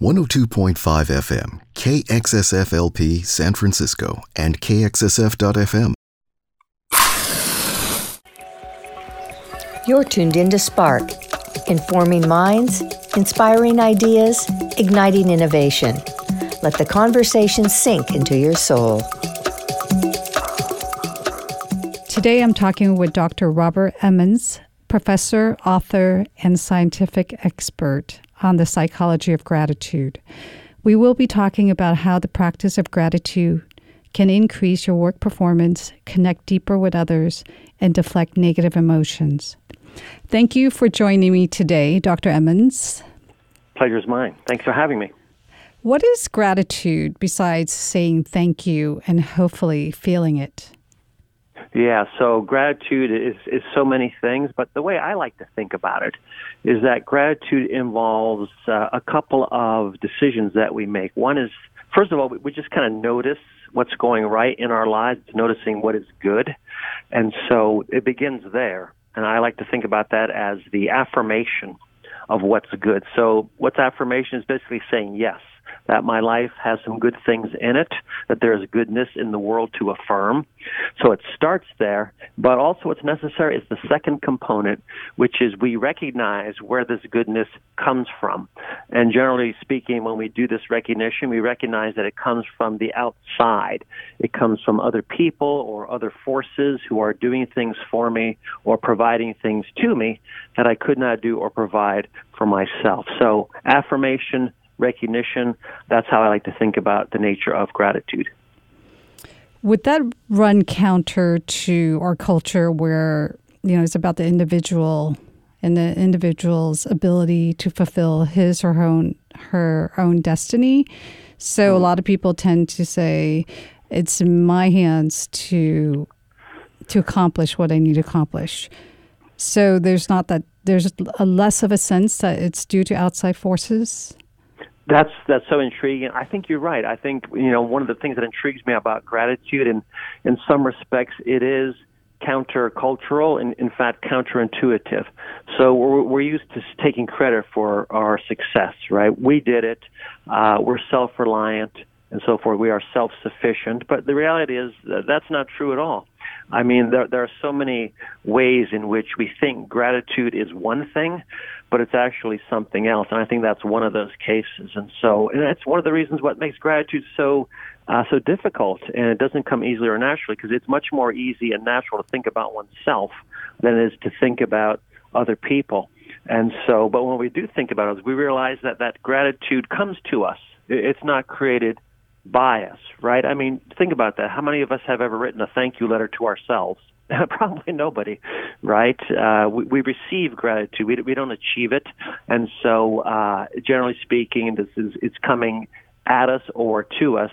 102.5 FM, KXSFLP San Francisco, and KXSF.FM. You're tuned in to Spark, informing minds, inspiring ideas, igniting innovation. Let the conversation sink into your soul. Today I'm talking with Dr. Robert Emmons, professor, author, and scientific expert on the psychology of gratitude. We will be talking about how the practice of gratitude can increase your work performance, connect deeper with others, and deflect negative emotions. Thank you for joining me today, Dr. Emmons. Pleasure is mine. Thanks for having me. What is gratitude besides saying thank you and hopefully feeling it? Yeah, so gratitude is, is so many things, but the way I like to think about it is that gratitude involves uh, a couple of decisions that we make. One is, first of all, we, we just kind of notice what's going right in our lives, noticing what is good. And so it begins there. And I like to think about that as the affirmation of what's good. So what's affirmation is basically saying yes that my life has some good things in it, that there's goodness in the world to affirm. So it starts there, but also what's necessary is the second component, which is we recognize where this goodness comes from. And generally speaking, when we do this recognition, we recognize that it comes from the outside. It comes from other people or other forces who are doing things for me or providing things to me that I could not do or provide for myself. So affirmation, recognition. That's how I like to think about the nature of gratitude. Would that run counter to our culture where, you know, it's about the individual and the individual's ability to fulfill his or her own, her own destiny? So mm-hmm. a lot of people tend to say, it's in my hands to to accomplish what I need to accomplish. So there's not that there's a less of a sense that it's due to outside forces. That's that's so intriguing. I think you're right. I think you know one of the things that intrigues me about gratitude, and in some respects, it is countercultural and in fact counterintuitive. So we're, we're used to taking credit for our success, right? We did it. Uh, we're self-reliant and so forth. We are self-sufficient, but the reality is that that's not true at all. I mean, there, there are so many ways in which we think gratitude is one thing, but it's actually something else. And I think that's one of those cases. And so, and that's one of the reasons what makes gratitude so uh, so difficult, and it doesn't come easily or naturally because it's much more easy and natural to think about oneself than it is to think about other people. And so, but when we do think about it, we realize that that gratitude comes to us. It's not created by us, right? I mean, think about that. How many of us have ever written a thank you letter to ourselves? Probably nobody, right? Uh, we, we receive gratitude. We, we don't achieve it, and so uh, generally speaking, this is it's coming at us or to us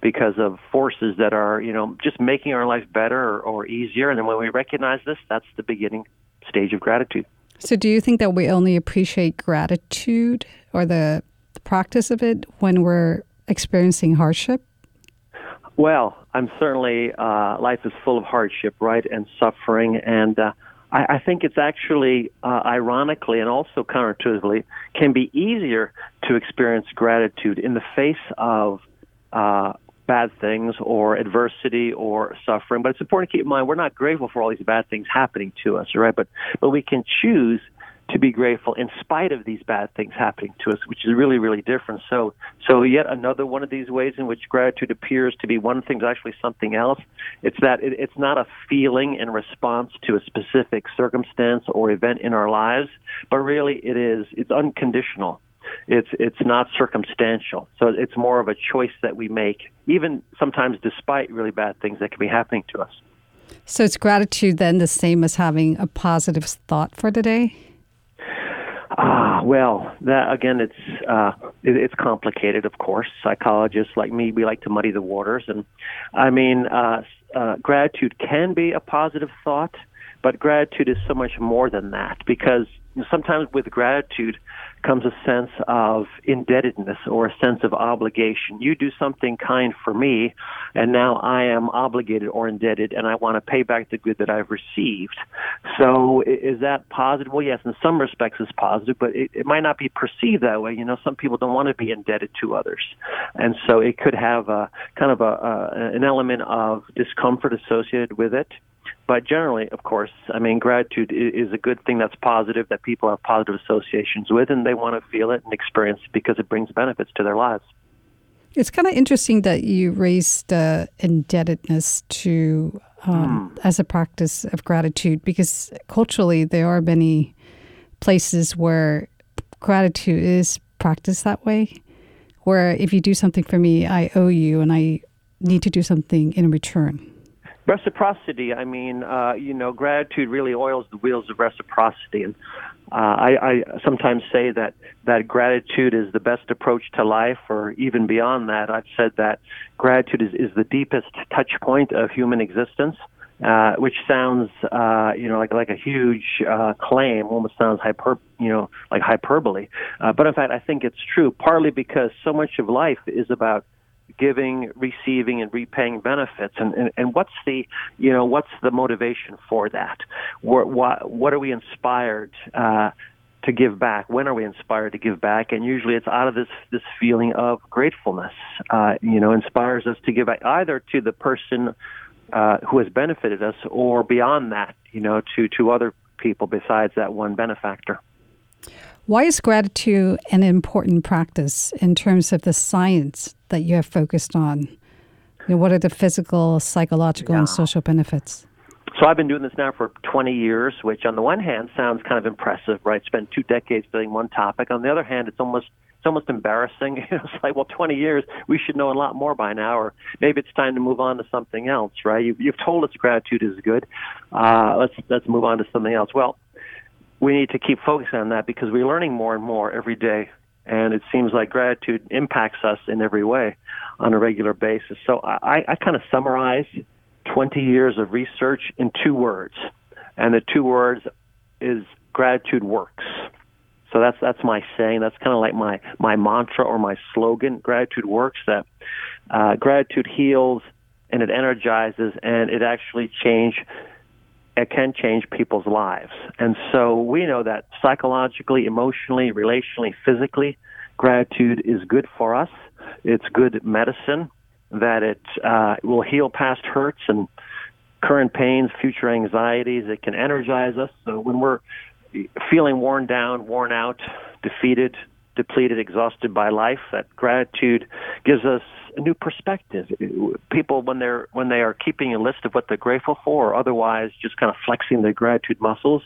because of forces that are you know just making our life better or, or easier. And then when we recognize this, that's the beginning stage of gratitude. So, do you think that we only appreciate gratitude or the, the practice of it when we're experiencing hardship? Well, I'm certainly uh, life is full of hardship, right, and suffering, and uh, I, I think it's actually, uh, ironically and also counterintuitively, can be easier to experience gratitude in the face of uh, bad things or adversity or suffering. But it's important to keep in mind we're not grateful for all these bad things happening to us, right? But but we can choose to be grateful in spite of these bad things happening to us, which is really, really different. So, so yet another one of these ways in which gratitude appears to be one thing is actually something else. It's that it, it's not a feeling in response to a specific circumstance or event in our lives, but really it is, it's unconditional. It's, it's not circumstantial. So it's more of a choice that we make, even sometimes despite really bad things that can be happening to us. So it's gratitude then the same as having a positive thought for the day? Ah, well, that again, it's uh, it, it's complicated. Of course, psychologists like me, we like to muddy the waters, and I mean, uh, uh, gratitude can be a positive thought, but gratitude is so much more than that because sometimes with gratitude comes a sense of indebtedness or a sense of obligation. You do something kind for me, and now I am obligated or indebted, and I want to pay back the good that I've received. So, is that positive? Well, yes, in some respects it's positive, but it, it might not be perceived that way. You know, some people don't want to be indebted to others, and so it could have a kind of a, a an element of discomfort associated with it. But generally, of course, I mean, gratitude is a good thing that's positive, that people have positive associations with, and they want to feel it and experience it because it brings benefits to their lives. It's kind of interesting that you raised uh, indebtedness to um, mm. as a practice of gratitude because culturally there are many places where gratitude is practiced that way. Where if you do something for me, I owe you, and I need to do something in return. Reciprocity. I mean, uh, you know, gratitude really oils the wheels of reciprocity, and uh, I, I sometimes say that that gratitude is the best approach to life, or even beyond that. I've said that gratitude is, is the deepest touch point of human existence. Uh, which sounds, uh, you know, like like a huge uh, claim, almost sounds hyper, you know, like hyperbole. Uh, but in fact, I think it's true. Partly because so much of life is about giving, receiving, and repaying benefits. And, and, and what's the, you know, what's the motivation for that? What, what, what are we inspired uh, to give back? When are we inspired to give back? And usually it's out of this, this feeling of gratefulness, uh, you know, inspires us to give back either to the person uh, who has benefited us or beyond that, you know, to, to other people besides that one benefactor. Why is gratitude an important practice in terms of the science that you have focused on? You know, what are the physical, psychological, yeah. and social benefits? So I've been doing this now for 20 years, which on the one hand sounds kind of impressive, right? Spend two decades studying one topic. On the other hand, it's almost it's almost embarrassing. You know, it's like, well, 20 years, we should know a lot more by now, or maybe it's time to move on to something else, right? You've, you've told us gratitude is good. Uh, let's let's move on to something else. Well, we need to keep focusing on that because we're learning more and more every day. And it seems like gratitude impacts us in every way on a regular basis. So I, I kind of summarize 20 years of research in two words. And the two words is gratitude works. So that's that's my saying. That's kind of like my my mantra or my slogan. Gratitude works. That uh, gratitude heals and it energizes and it actually change it can change people's lives. And so we know that psychologically, emotionally, relationally, physically, gratitude is good for us. It's good medicine, that it uh, will heal past hurts and current pains, future anxieties. It can energize us. So when we're feeling worn down, worn out, defeated, depleted, exhausted by life, that gratitude gives us a new perspective. People, when they're when they are keeping a list of what they're grateful for, or otherwise just kind of flexing their gratitude muscles,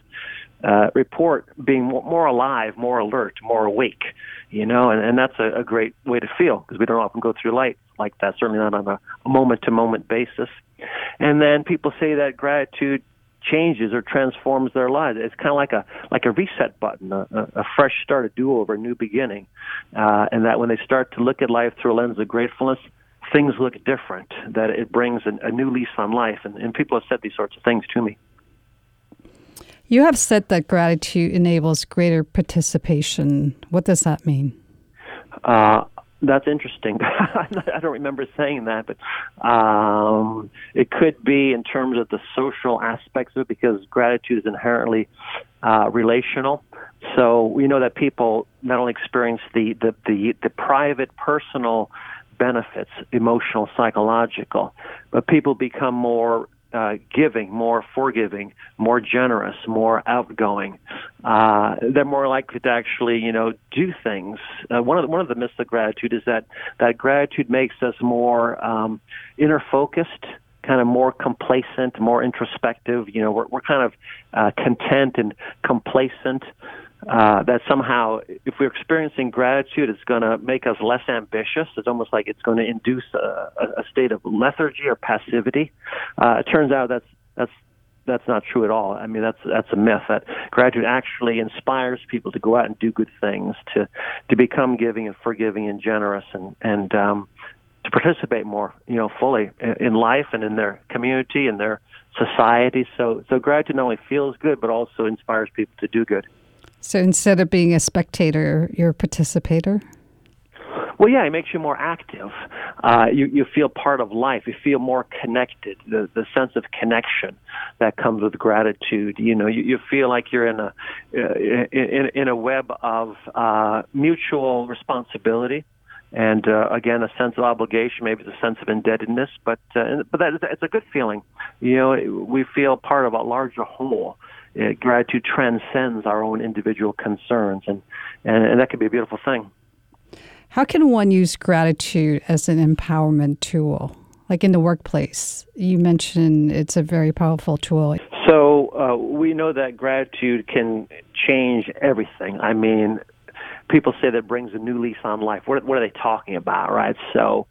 uh, report being more, alive, more alert, more awake. You know, and, and that's a, a great way to feel because we don't often go through life like that. Certainly not on a moment to moment basis. And then people say that gratitude changes or transforms their lives. It's kind of like a like a reset button, a, a fresh start, a do over, a new beginning, uh, and that when they start to look at life through a lens of gratefulness, things look different. That it brings a, a new lease on life, and, and people have said these sorts of things to me. You have said that gratitude enables greater participation. What does that mean? Uh, that's interesting. I don't remember saying that, but um, it could be in terms of the social aspects of it because gratitude is inherently uh, relational. So we know that people not only experience the, the, the, the private, personal benefits, emotional, psychological, but people become more uh, giving, more forgiving, more generous, more outgoing. Uh, they're more likely to actually, you know, do things. Uh, one of the, one of the myths of gratitude is that that gratitude makes us more um, inner focused, kind of more complacent, more introspective. You know, we're, we're kind of uh, content and complacent uh, that somehow, if we're experiencing gratitude, it's going to make us less ambitious. It's almost like it's going to induce a, a state of lethargy or passivity. Uh, it turns out that's that's that's not true at all. I mean, that's that's a myth. That gratitude actually inspires people to go out and do good things, to to become giving and forgiving and generous, and and um, to participate more, you know, fully in life and in their community and their society. So so gratitude not only feels good, but also inspires people to do good. So instead of being a spectator, you're a participator? Well, yeah, it makes you more active. Uh, you you feel part of life. You feel more connected. The the sense of connection that comes with gratitude. You know, you, you feel like you're in a uh, in in a web of uh, mutual responsibility and uh, again, a sense of obligation, maybe the sense of indebtedness, but uh, but that, it's a good feeling. You know, we feel part of a larger whole. Uh, gratitude transcends our own individual concerns, and, and and that can be a beautiful thing. How can one use gratitude as an empowerment tool? Like in the workplace, you mentioned it's a very powerful tool. So uh, we know that gratitude can change everything. I mean, people say that brings a new lease on life. What, what are they talking about, right? So,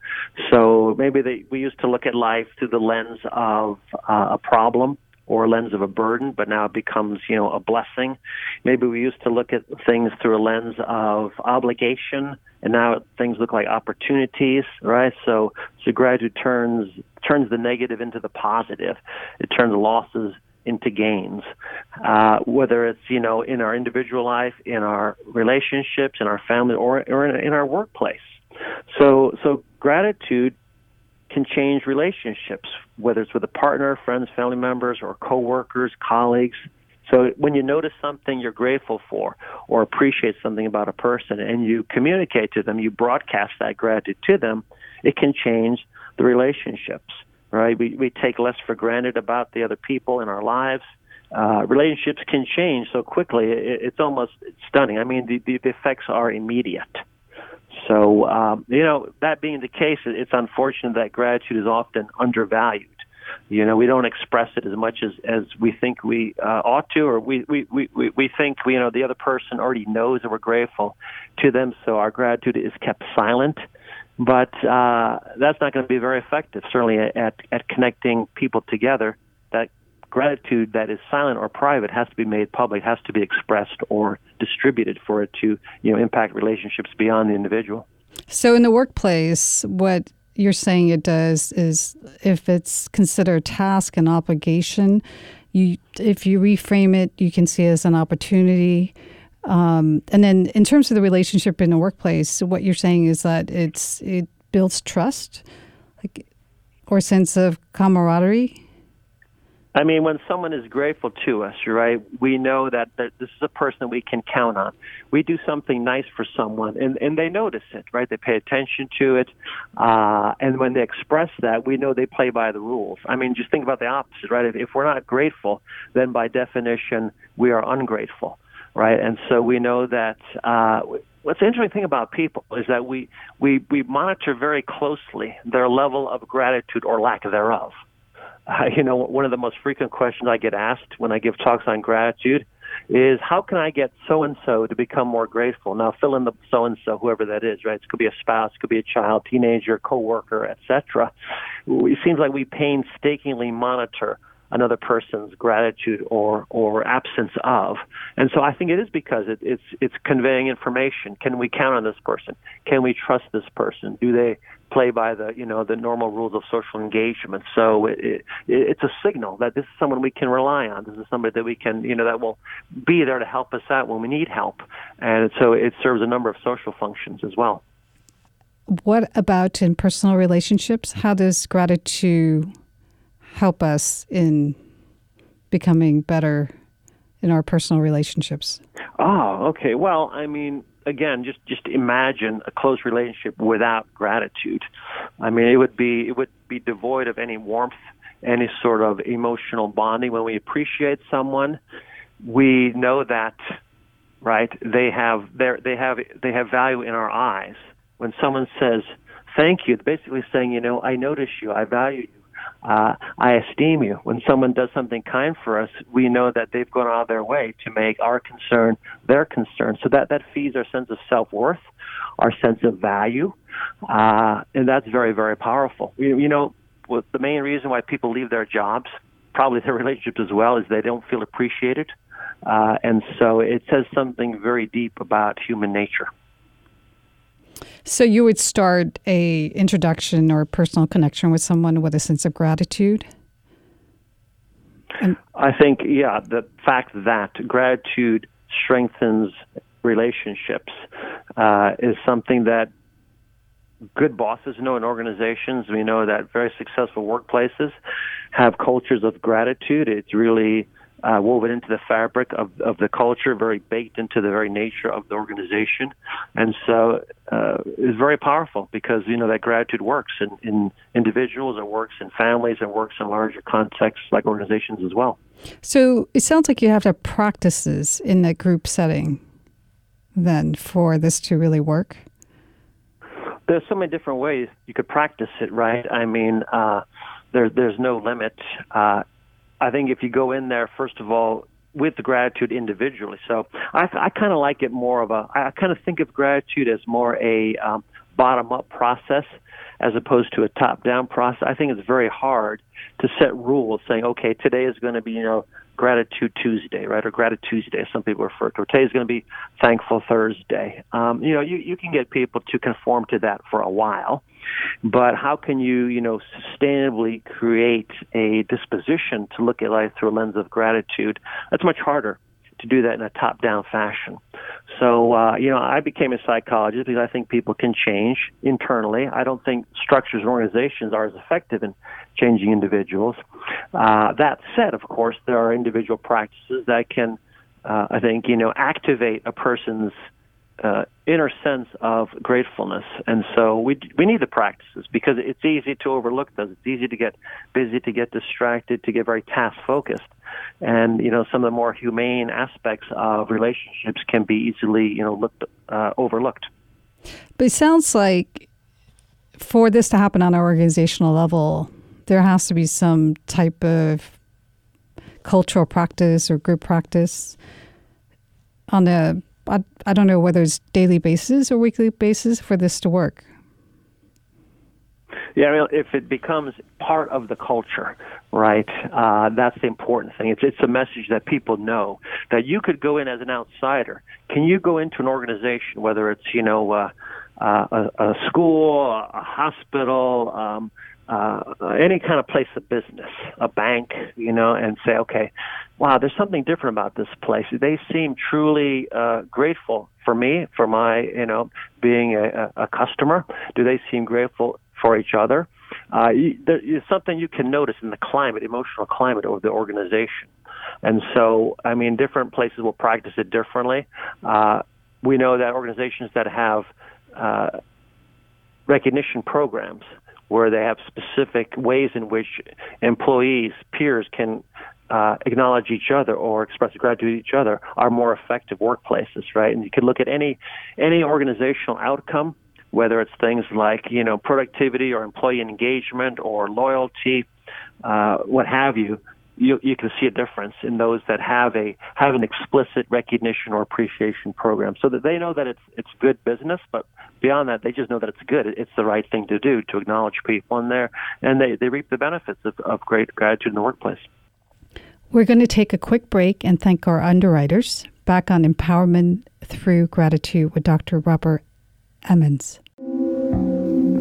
so maybe they, we used to look at life through the lens of uh, a problem or a lens of a burden, but now it becomes, you know, a blessing. Maybe we used to look at things through a lens of obligation, and now things look like opportunities, right? So, so gratitude turns turns the negative into the positive. It turns losses into gains, uh, whether it's you know in our individual life, in our relationships, in our family, or or in, in our workplace. So so gratitude can change relationships, whether it's with a partner, friends, family members, or coworkers, colleagues. So when you notice something you're grateful for or appreciate something about a person and you communicate to them, you broadcast that gratitude to them, it can change the relationships right? We we take less for granted about the other people in our lives. Uh, relationships can change so quickly; it, it's almost stunning. I mean, the, the, the effects are immediate. So, um, you know, that being the case, it's unfortunate that gratitude is often undervalued. You know, we don't express it as much as, as we think we uh, ought to, or we, we, we, we think, you know, the other person already knows that we're grateful to them, so our gratitude is kept silent. But uh, that's not going to be very effective, certainly at, at connecting people together. That gratitude that is silent or private has to be made public, has to be expressed or distributed for it to you know impact relationships beyond the individual. So in the workplace, what you're saying it does is if it's considered a task and obligation, you if you reframe it, you can see it as an opportunity um, and then in terms of the relationship in the workplace, what you're saying is that it's it builds trust, like or sense of camaraderie. I mean, when someone is grateful to us, right, we know that, that this is a person that we can count on. We do something nice for someone, and, and they notice it, right? They pay attention to it. Uh, and when they express that, we know they play by the rules. I mean, just think about the opposite, right? If, if we're not grateful, then by definition, we are ungrateful right? And so we know that uh, what's the interesting thing about people is that we, we, we monitor very closely their level of gratitude or lack thereof. Uh, you know, one of the most frequent questions I get asked when I give talks on gratitude is how can I get so and so to become more grateful? Now fill in the so and so, whoever that is, right? It could be a spouse, it could be a child, teenager, coworker, etc. It seems like we painstakingly monitor another person's gratitude or or absence of. And so I think it is because it, it's it's conveying information. Can we count on this person? Can we trust this person? Do they play by the you know the normal rules of social engagement? So it, it, it's a signal that this is someone we can rely on. This is somebody that we can you know that will be there to help us out when we need help. And so it serves a number of social functions as well. What about in personal relationships? How does gratitude help us in becoming better in our personal relationships? Oh, okay. Well, I mean, again, just just imagine a close relationship without gratitude. I mean, it would be it would be devoid of any warmth, any sort of emotional bonding. When we appreciate someone, we know that right they have they have they have value in our eyes. When someone says thank you, they're basically saying, you know, I notice you, I value you uh, I esteem you. When someone does something kind for us, we know that they've gone out of their way to make our concern their concern. So that, that feeds our sense of self worth, our sense of value, uh, and that's very, very powerful. You, you know, well, the main reason why people leave their jobs, probably their relationships as well, is they don't feel appreciated. Uh, and so it says something very deep about human nature. So you would start a introduction or personal connection with someone with a sense of gratitude. I think, yeah, the fact that gratitude strengthens relationships uh, is something that good bosses know in organizations. We know that very successful workplaces have cultures of gratitude. It's really uh, woven into the fabric of, of the culture, very baked into the very nature of the organization. And so uh, it's very powerful because, you know, that gratitude works in, in individuals, it works in families, it works in larger contexts like organizations as well. So it sounds like you have to have practices in the group setting then for this to really work. There's so many different ways you could practice it, right? I mean, uh, there, there's no limit. Uh, I think if you go in there, first of all, with gratitude individually. So I, I kind of like it more of a, I kind of think of gratitude as more a um, bottom up process as opposed to a top down process. I think it's very hard to set rules saying, okay, today is going to be, you know, Gratitude Tuesday, right, or Gratitude Tuesday, some people refer to. Today is going to be Thankful Thursday. Um, you know, you, you can get people to conform to that for a while, but how can you, you know, sustainably create a disposition to look at life through a lens of gratitude? That's much harder to do that in a top-down fashion. So, uh, you know, I became a psychologist because I think people can change internally. I don't think structures and organizations are as effective in changing individuals. Uh, that said, of course, there are individual practices that can, uh, I think, you know, activate a person's uh, inner sense of gratefulness. And so we we need the practices because it's easy to overlook those. It's easy to get busy, to get distracted, to get very task focused. And you know some of the more humane aspects of relationships can be easily you know looked uh, overlooked. But it sounds like for this to happen on an organizational level, there has to be some type of cultural practice or group practice on a I, I don't know whether it's daily basis or weekly basis for this to work. Yeah, if it becomes part of the culture, right? Uh, that's the important thing. It's it's a message that people know that you could go in as an outsider. Can you go into an organization, whether it's you know uh, uh, a, a school, a hospital, um, uh, any kind of place of business, a bank, you know, and say, okay, wow, there's something different about this place. They seem truly uh, grateful for me, for my, you know, being a, a customer. Do they seem grateful for each other? Uh, something you can notice in the climate, emotional climate of the organization. And so, I mean, different places will practice it differently. Uh, we know that organizations that have uh, recognition programs where they have specific ways in which employees, peers can uh, acknowledge each other or express gratitude to each other are more effective workplaces, right? And you can look at any any organizational outcome, whether it's things like you know productivity or employee engagement or loyalty, uh, what have you you, you can see a difference in those that have a have an explicit recognition or appreciation program, so that they know that it's it's good business. But beyond that, they just know that it's good. It's the right thing to do to acknowledge people in there, and they they reap the benefits of, of great gratitude in the workplace. We're going to take a quick break and thank our underwriters. Back on empowerment through gratitude with Dr. Robert Emmons.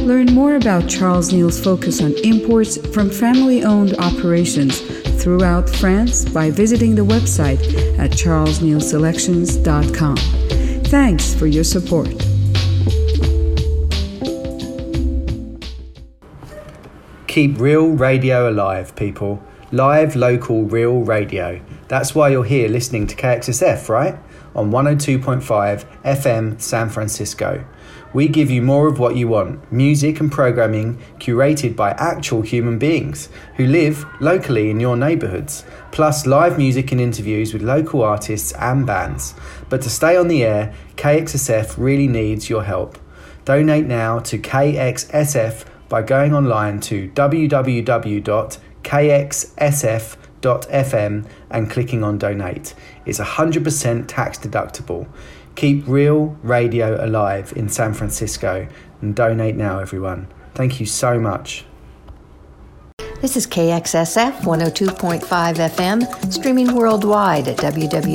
Learn more about Charles Neal's focus on imports from family owned operations throughout France by visiting the website at charlesnealselections.com. Thanks for your support. Keep real radio alive, people. Live, local, real radio. That's why you're here listening to KXSF, right? On 102.5 FM San Francisco. We give you more of what you want music and programming curated by actual human beings who live locally in your neighbourhoods, plus live music and interviews with local artists and bands. But to stay on the air, KXSF really needs your help. Donate now to KXSF by going online to www.kxsf.fm and clicking on donate. It's 100% tax deductible. Keep real radio alive in San Francisco and donate now, everyone. Thank you so much. This is KXSF 102.5 FM, streaming worldwide at www.kxsf.fm.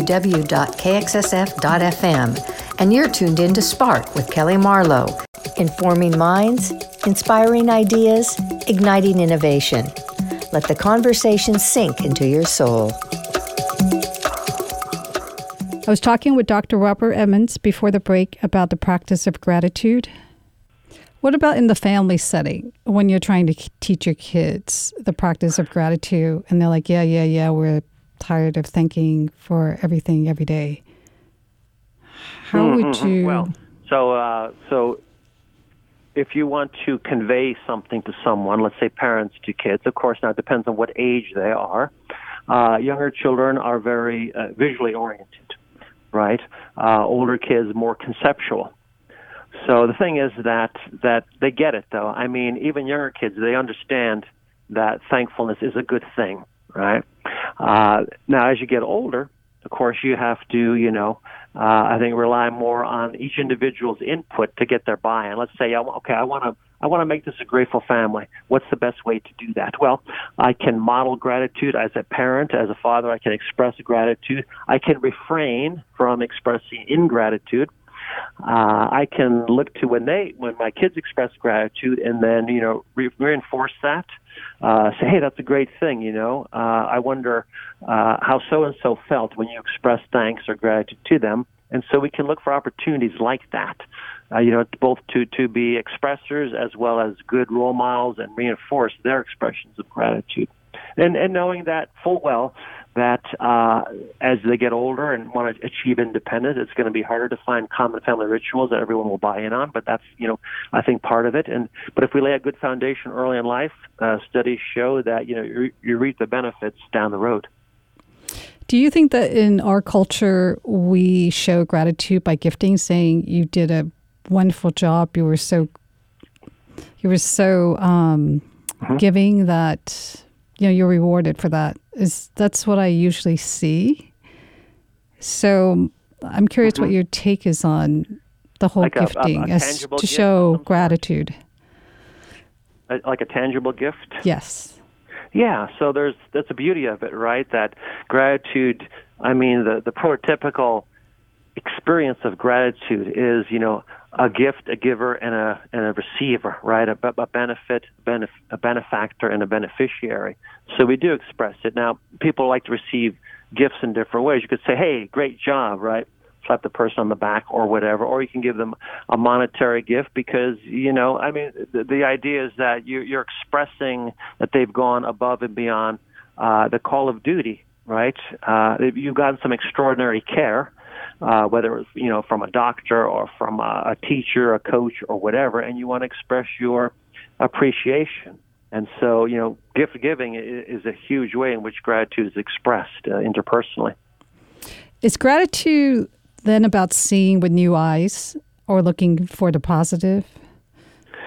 And you're tuned in to Spark with Kelly Marlowe, informing minds, inspiring ideas, igniting innovation. Let the conversation sink into your soul. I was talking with Dr. Robert Emmons before the break about the practice of gratitude. What about in the family setting when you're trying to teach your kids the practice of gratitude and they're like, yeah, yeah, yeah, we're tired of thanking for everything every day? How mm-hmm. would you? Well, so, uh, so if you want to convey something to someone, let's say parents to kids, of course, now it depends on what age they are. Uh, younger children are very uh, visually oriented, right? Uh, older kids more conceptual. So the thing is that that they get it though. I mean, even younger kids they understand that thankfulness is a good thing, right? Uh, now, as you get older, of course, you have to, you know, uh, I think rely more on each individual's input to get their buy-in. Let's say, okay, I want to. I want to make this a grateful family. What's the best way to do that? Well, I can model gratitude as a parent, as a father. I can express gratitude. I can refrain from expressing ingratitude uh, I can look to when they when my kids express gratitude and then you know re- reinforce that. Uh, say, hey, that's a great thing. You know, uh, I wonder uh, how so and so felt when you expressed thanks or gratitude to them, and so we can look for opportunities like that. Uh, you know, both to to be expressors as well as good role models and reinforce their expressions of gratitude, and and knowing that full well that uh, as they get older and want to achieve independence, it's going to be harder to find common family rituals that everyone will buy in on. But that's you know I think part of it. And but if we lay a good foundation early in life, uh, studies show that you know you, you reap the benefits down the road. Do you think that in our culture we show gratitude by gifting, saying you did a wonderful job, you were so you were so um, mm-hmm. giving that you know you're rewarded for that? is that's what I usually see. So I'm curious mm-hmm. what your take is on the whole like gifting a, a, a as to show gratitude. like a tangible gift. Yes. Yeah. So there's that's the beauty of it, right? That gratitude. I mean, the the prototypical experience of gratitude is, you know, a gift, a giver, and a and a receiver, right? A, a benefit, benef- a benefactor, and a beneficiary. So we do express it. Now, people like to receive gifts in different ways. You could say, "Hey, great job," right? Slap the person on the back or whatever, or you can give them a monetary gift because you know, I mean, the, the idea is that you, you're expressing that they've gone above and beyond uh, the call of duty, right? Uh, you've gotten some extraordinary care uh, whether it's you know from a doctor or from a, a teacher, a coach, or whatever, and you want to express your appreciation. And so, you know, gift giving is a huge way in which gratitude is expressed uh, interpersonally. Is gratitude then about seeing with new eyes or looking for the positive?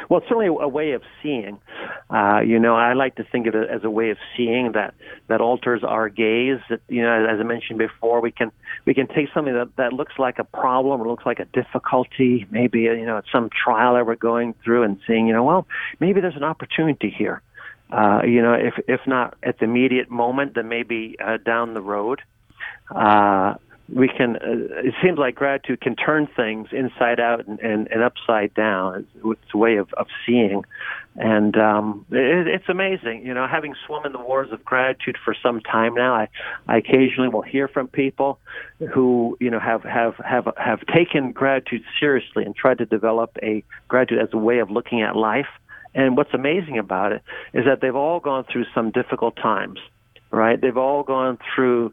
Well, it's certainly a way of seeing. Uh, you know, I like to think of it as a way of seeing that that alters our gaze. That, you know, as I mentioned before, we can we can take something that that looks like a problem or looks like a difficulty, maybe you know, it's some trial that we're going through, and seeing, you know, well, maybe there's an opportunity here. Uh, you know, if if not at the immediate moment, then maybe uh, down the road. Uh, we can uh, it seems like gratitude can turn things inside out and, and, and upside down. It's, a way of, of seeing. And um it, it's amazing you know having swum in the waters of gratitude for some time now i i occasionally will hear from people who you know have have have have taken gratitude seriously and tried to develop a gratitude as a way of looking at life. And what's amazing about it is that they've all gone through some difficult times right? They've all gone through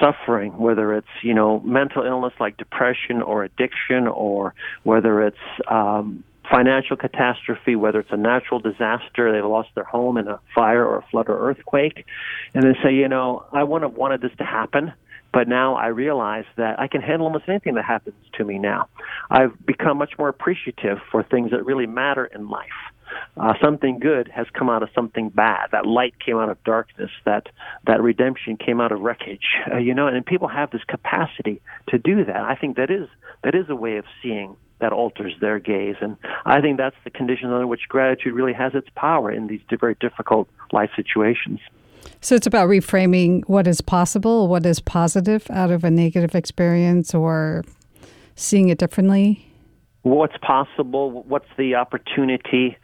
suffering, whether it's you know mental illness like depression or addiction, or whether it's um, financial catastrophe, whether it's a natural disaster, they lost their home in a fire or a flood or earthquake, and they say, you know, I wouldn't have wanted this to happen, but now I realize that I can handle almost anything that happens to me now. I've become much more appreciative for things that really matter in life uh, something good has come out of something bad. That light came out of darkness. That that redemption came out of wreckage. Uh, you know, and people have this capacity to do that. I think that is that is a way of seeing that alters their gaze. And I think that's the conditions under which gratitude really has its power in these very difficult life situations. So it's about reframing what is possible, what is positive out of a negative experience, or seeing it differently. What's possible? What's the opportunity?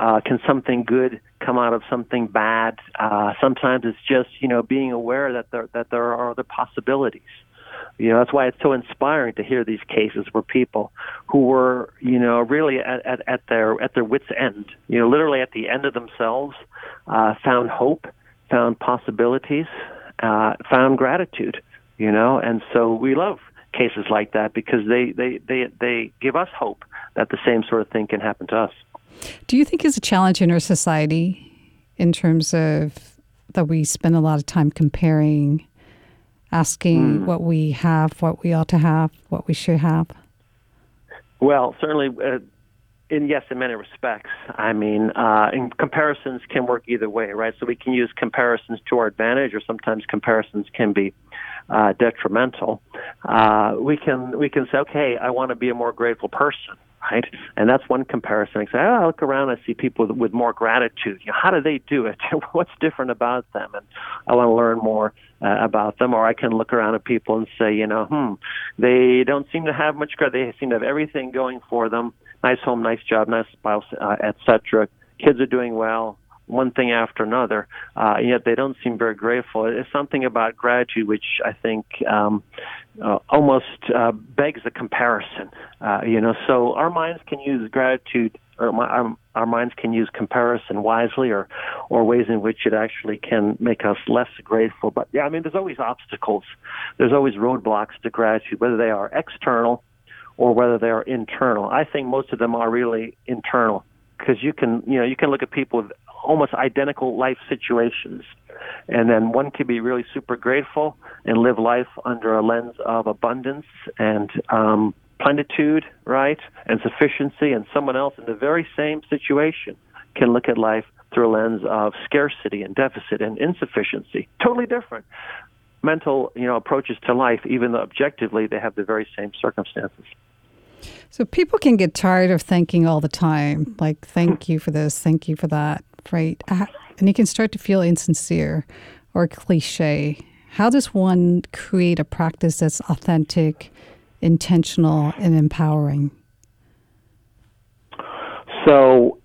Uh, can something good come out of something bad? Uh, sometimes it's just you know being aware that there that there are other possibilities. You know, that's why it's so inspiring to hear these cases where people who were, you know, really at, at, at their at their wits' end, you know, literally at the end of themselves, uh, found hope, found possibilities, uh, found gratitude. You know, and so we love cases like that because they, they, they, they give us hope that the same sort of thing can happen to us. Do you think is a challenge in our society in terms of that we spend a lot of time comparing asking mm. what we have, what we ought to have, what we should have? Well, certainly, uh, in yes, in many respects. I mean, uh, comparisons can work either way, right? So we can use comparisons to our advantage, or sometimes comparisons can be uh, detrimental. Uh, we can we can say, okay, I want to be a more grateful person right? And that's one comparison. I say, oh, I look around, I see people with, more gratitude. You know, how do they do it? What's different about them? And I want to learn more uh, about them. Or I can look around at people and say, you know, hmm, they don't seem to have much gratitude. They seem to have everything going for them. Nice home, nice job, nice spouse, uh, etc. Kids are doing well one thing after another, uh, yet they don't seem very grateful. It's something about gratitude which I think um, uh, almost uh, begs a comparison. Uh, you know, so our minds can use gratitude, or my, our, our minds can use comparison wisely, or or ways in which it actually can make us less grateful. But yeah, I mean, there's always obstacles. There's always roadblocks to gratitude, whether they are external or whether they are internal. I think most of them are really internal because you can you know you can look at people with almost identical life situations. And then one can be really super grateful and live life under a lens of abundance and um, plenitude, right, and sufficiency. And someone else in the very same situation can look at life through a lens of scarcity and deficit and insufficiency. Totally different mental, you know, approaches to life, even though objectively they have the very same circumstances. So people can get tired of thanking all the time, like thank you for this, thank you for that right? And you can start to feel insincere or cliche. How does one create a practice that's authentic, intentional, and empowering? So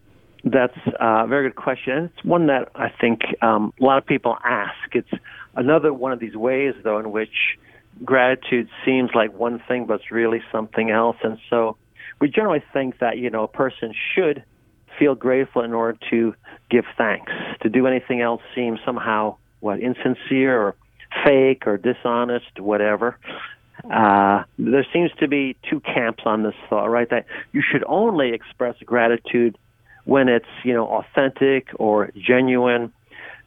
that's a very good question. It's one that I think um, a lot of people ask. It's another one of these ways, though, in which gratitude seems like one thing, but it's really something else. And so we generally think that, you know, a person should feel grateful in order to give thanks. To do anything else seems somehow what insincere or fake or dishonest, whatever. Uh, there seems to be two camps on this thought, right? That you should only express gratitude when it's you know authentic or genuine,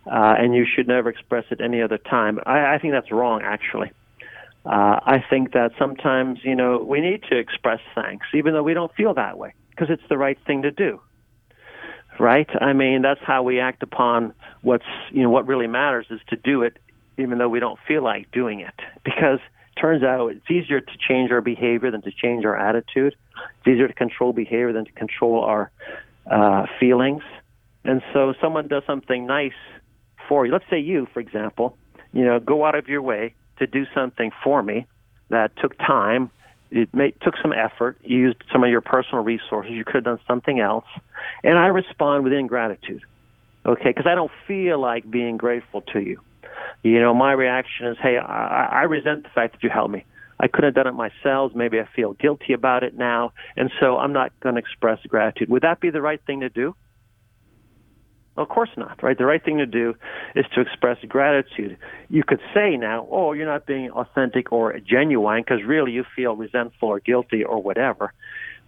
uh, and you should never express it any other time. I, I think that's wrong, actually. Uh, I think that sometimes you know we need to express thanks, even though we don't feel that way, because it's the right thing to do right? I mean, that's how we act upon what's, you know, what really matters is to do it even though we don't feel like doing it. Because turns out it's easier to change our behavior than to change our attitude. It's easier to control behavior than to control our uh, feelings. And so someone does something nice for you. Let's say you, for example, you know, go out of your way to do something for me that took time it may, took some effort. You used some of your personal resources. You could have done something else. And I respond with ingratitude, okay? Because I don't feel like being grateful to you. You know, my reaction is, hey, I, I resent the fact that you helped me. I couldn't have done it myself. Maybe I feel guilty about it now. And so I'm not going to express gratitude. Would that be the right thing to do? Of course not, right? The right thing to do is to express gratitude. You could say now, oh, you're not being authentic or genuine because really you feel resentful or guilty or whatever.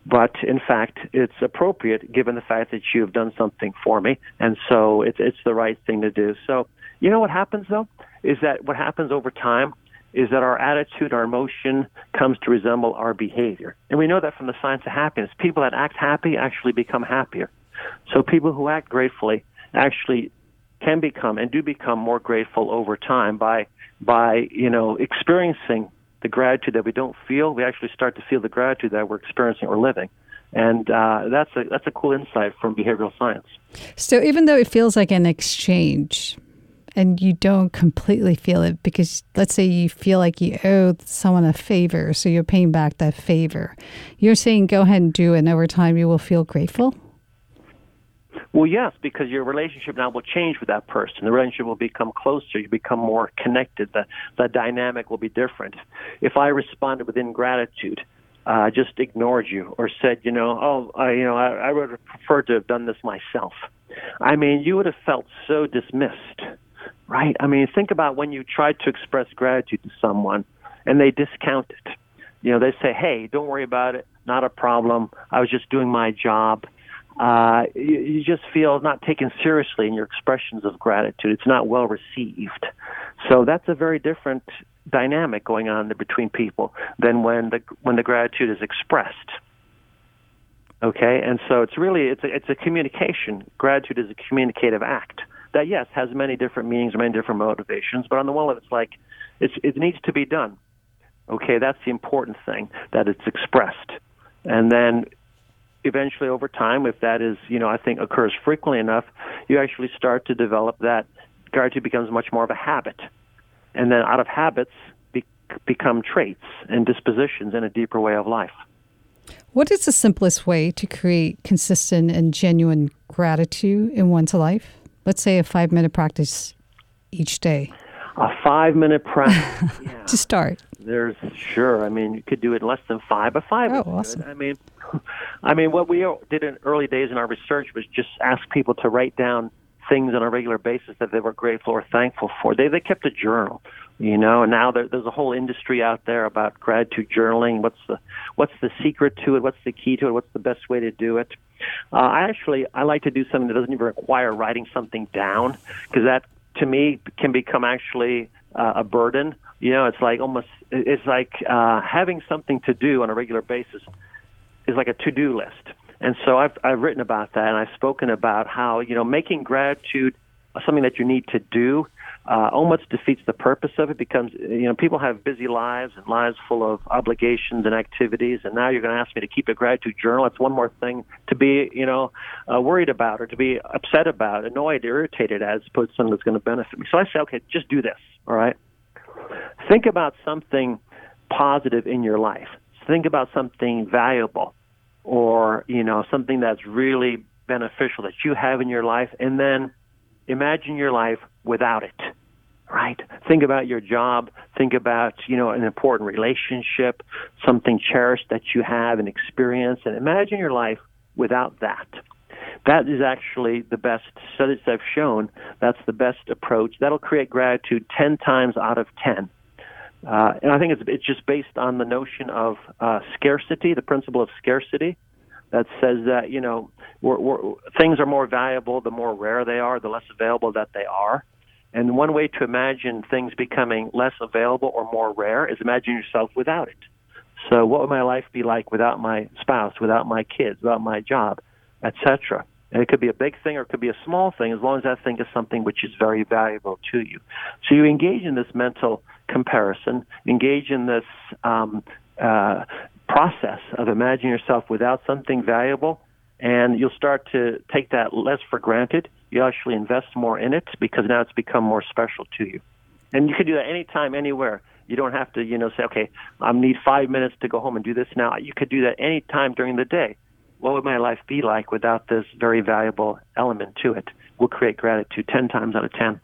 But in fact, it's appropriate given the fact that you've done something for me, and so it's it's the right thing to do. So, you know what happens though is that what happens over time is that our attitude, our emotion comes to resemble our behavior, and we know that from the science of happiness. People that act happy actually become happier. So people who act gratefully actually can become and do become more grateful over time by by you know experiencing the gratitude that we don't feel, we actually start to feel the gratitude that we're experiencing or living. And uh, that's a that's a cool insight from behavioral science. So even though it feels like an exchange, and you don't completely feel it because let's say you feel like you owe someone a favor, so you're paying back that favor. You're saying go ahead and do it, and over time you will feel grateful. Well, yes, because your relationship now will change with that person. The relationship will become closer. You become more connected. The the dynamic will be different. If I responded with ingratitude, uh, just ignored you or said, you know, oh, I, you know, I, I would have preferred to have done this myself. I mean, you would have felt so dismissed, right? I mean, think about when you tried to express gratitude to someone and they discount it. You know, they say, hey, don't worry about it, not a problem. I was just doing my job. Uh, you, you just feel not taken seriously in your expressions of gratitude. It's not well received. So that's a very different dynamic going on between people than when the when the gratitude is expressed. Okay, and so it's really it's a, it's a communication. Gratitude is a communicative act that yes has many different meanings, many different motivations. But on the one hand, it's like it's it needs to be done. Okay, that's the important thing that it's expressed, and then eventually over time, if that is you know I think occurs frequently enough, you actually start to develop that gratitude becomes much more of a habit and then out of habits be- become traits and dispositions in a deeper way of life. What is the simplest way to create consistent and genuine gratitude in one's life? Let's say a five minute practice each day. A five minute practice yeah. to start. There's sure. I mean, you could do it in less than five, but five. Oh, awesome. I mean, I mean, what we did in early days in our research was just ask people to write down things on a regular basis that they were grateful or thankful for. They they kept a journal, you know. And now there, there's a whole industry out there about gratitude journaling. What's the what's the secret to it? What's the key to it? What's the best way to do it? Uh, I actually I like to do something that doesn't even require writing something down because that to me can become actually uh, a burden. You know, it's like almost it's like uh, having something to do on a regular basis is like a to-do list and so I've I've written about that, and I've spoken about how you know making gratitude something that you need to do uh, almost defeats the purpose of it. Becomes you know people have busy lives and lives full of obligations and activities, and now you're going to ask me to keep a gratitude journal. It's one more thing to be you know uh, worried about or to be upset about, annoyed, irritated, as opposed to something that's going to benefit me. So I say, okay, just do this. All right. Think about something positive in your life. Think about something valuable or you know something that's really beneficial that you have in your life and then imagine your life without it right? Think about your job. Think about you know an important relationship something cherished that you have and experience and imagine your life without that. That is actually the best studies have shown. That's the best approach. That'll create gratitude 10 times out of 10 uh, and I think it's it's just based on the notion of uh, scarcity, the principle of scarcity, that says that you know we're, we're, things are more valuable the more rare they are, the less available that they are. And one way to imagine things becoming less available or more rare is imagine yourself without it. So, what would my life be like without my spouse, without my kids, without my job, etc. And it could be a big thing or it could be a small thing, as long as that thing is something which is very valuable to you. So you engage in this mental comparison, engage in this um, uh, process of imagining yourself without something valuable, and you'll start to take that less for granted. You actually invest more in it because now it's become more special to you. And you can do that anytime, anywhere. You don't have to, you know, say, okay, I need five minutes to go home and do this now. You could do that any time during the day. What would my life be like without this very valuable element to it? We'll create gratitude 10 times out of 10.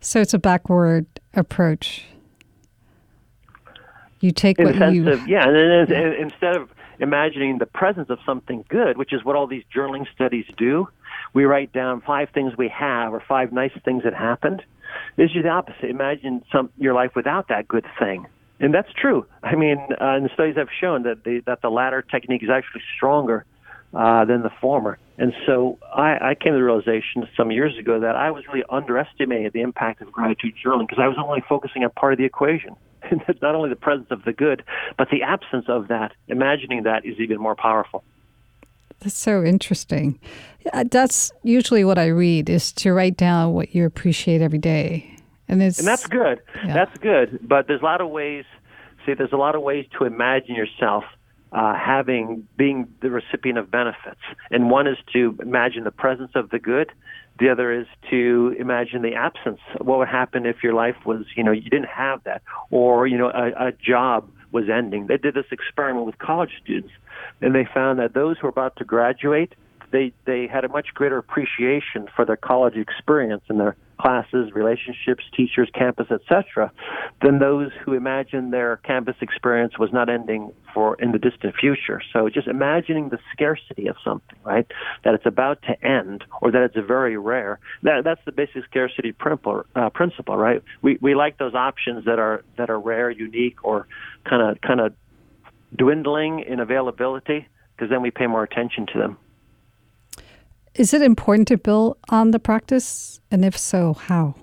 So it's a backward approach you take what you of, yeah, and instead of imagining the presence of something good, which is what all these journaling studies do, we write down five things we have or five nice things that happened. This is the opposite. Imagine some your life without that good thing. And that's true. I mean, uh, and the studies have shown that the that the latter technique is actually stronger uh, than the former. And so I, I came to the realization some years ago that I was really underestimating the impact of gratitude journaling because I was only focusing on part of the equation. not only the presence of the good, but the absence of that. Imagining that is even more powerful. That's so interesting. That's usually what I read is to write down what you appreciate every day. And, and that's good. Yeah. That's good. But there's a lot of ways. see, there's a lot of ways to imagine yourself uh, having being the recipient of benefits, and one is to imagine the presence of the good. The other is to imagine the absence. What would happen if your life was, you know, you didn't have that, or you know, a, a job was ending. They did this experiment with college students, and they found that those who were about to graduate, they they had a much greater appreciation for their college experience and their classes, relationships, teachers, campus, etc., than those who imagined their campus experience was not ending for in the distant future. So just imagining the scarcity of something, right? That it's about to end or that it's very rare. That that's the basic scarcity principle, uh, principle, right? We we like those options that are that are rare, unique, or kind of kind of dwindling in availability because then we pay more attention to them. Is it important to build on the practice? And if so, how?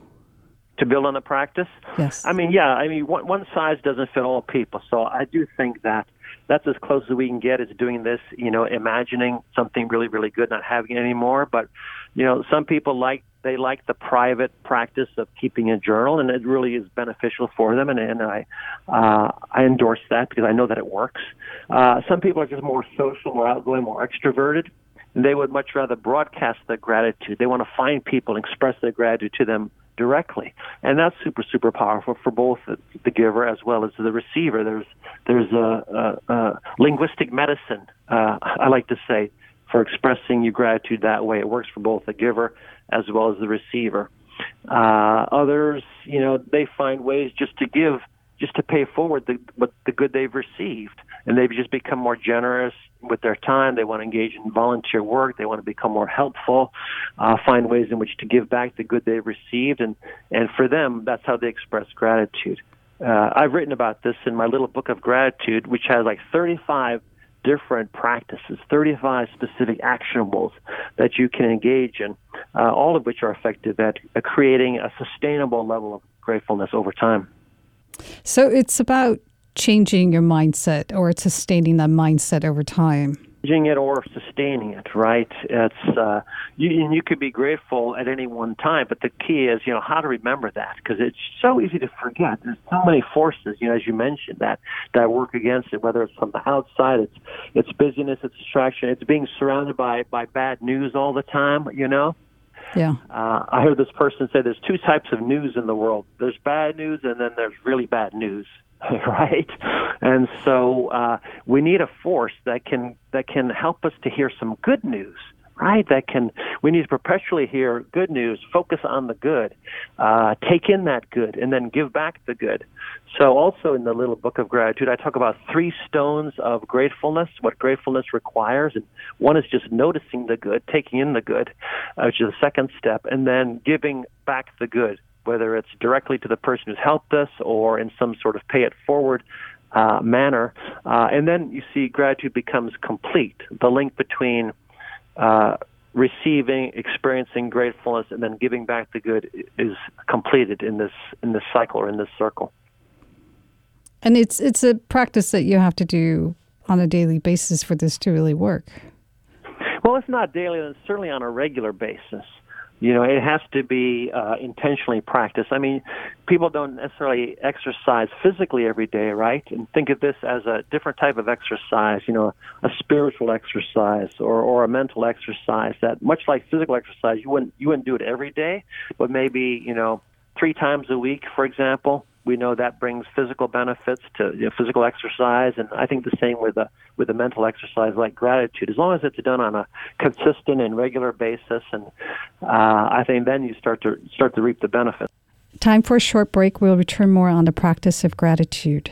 To build on the practice? Yes. I mean, yeah, I mean, one, one size doesn't fit all people. So I do think that that's as close as we can get is doing this, you know, imagining something really, really good, not having it anymore. But, you know, some people like they like the private practice of keeping a journal, and it really is beneficial for them. And, and I, uh, I endorse that because I know that it works. Uh, some people are just more social, more outgoing, more extroverted they would much rather broadcast their gratitude. They want to find people and express their gratitude to them directly, and that's super super powerful for both the giver as well as the receiver. There's there's a, a, a linguistic medicine, uh, I like to say, for expressing your gratitude that way. It works for both the giver as well as the receiver. Uh, others, you know, they find ways just to give, just to pay forward the what the good they've received, and they've just become more generous with their time. They want to engage in volunteer work. They want to become more helpful, uh, find ways in which to give back the good they've received, and and for them, that's how they express gratitude. Uh, I've written about this in my little book of gratitude, which has like 35 different practices, 35 specific actionables that you can engage in, uh, all of which are effective at uh, creating a sustainable level of gratefulness over time. So it's about changing your mindset or sustaining that mindset over time? It or sustaining it, right? It's uh, you, you could be grateful at any one time, but the key is you know how to remember that because it's so easy to forget. There's so many forces, you know, as you mentioned that that work against it. Whether it's from the outside, it's it's busyness, it's distraction, it's being surrounded by by bad news all the time. You know, yeah. Uh, I heard this person say there's two types of news in the world. There's bad news, and then there's really bad news. right? And so uh, we need a force that can that can help us to hear some good news, right? That can we need to perpetually hear good news, focus on the good, uh, take in that good, and then give back the good. So also in the little book of gratitude, I talk about three stones of gratefulness, what gratefulness requires, and one is just noticing the good, taking in the good, uh, which is the second step, and then giving back the good whether it's directly to the person who's helped us or in some sort of pay it forward uh, manner. Uh, and then you see gratitude becomes complete. The link between uh, receiving, experiencing gratefulness, and then giving back the good is completed in this in this cycle or in this circle. And it's it's a practice that you have to do on a daily basis for this to really work. Well, if not daily, then certainly on a regular basis. You know, it has to be uh, intentionally practiced. I mean, people don't necessarily exercise physically every day, right? And think of this as a different type of exercise, you know, a spiritual exercise or, or a mental exercise that much like physical exercise, you wouldn't you wouldn't do it every day, but maybe, you know, three times a week, for example, we know that brings physical benefits to you know, physical exercise, and I think the same with a with a mental exercise like gratitude. As long as it's done on a consistent and regular basis, and uh, I think then you start to start to reap the benefits. Time for a short break. We'll return more on the practice of gratitude.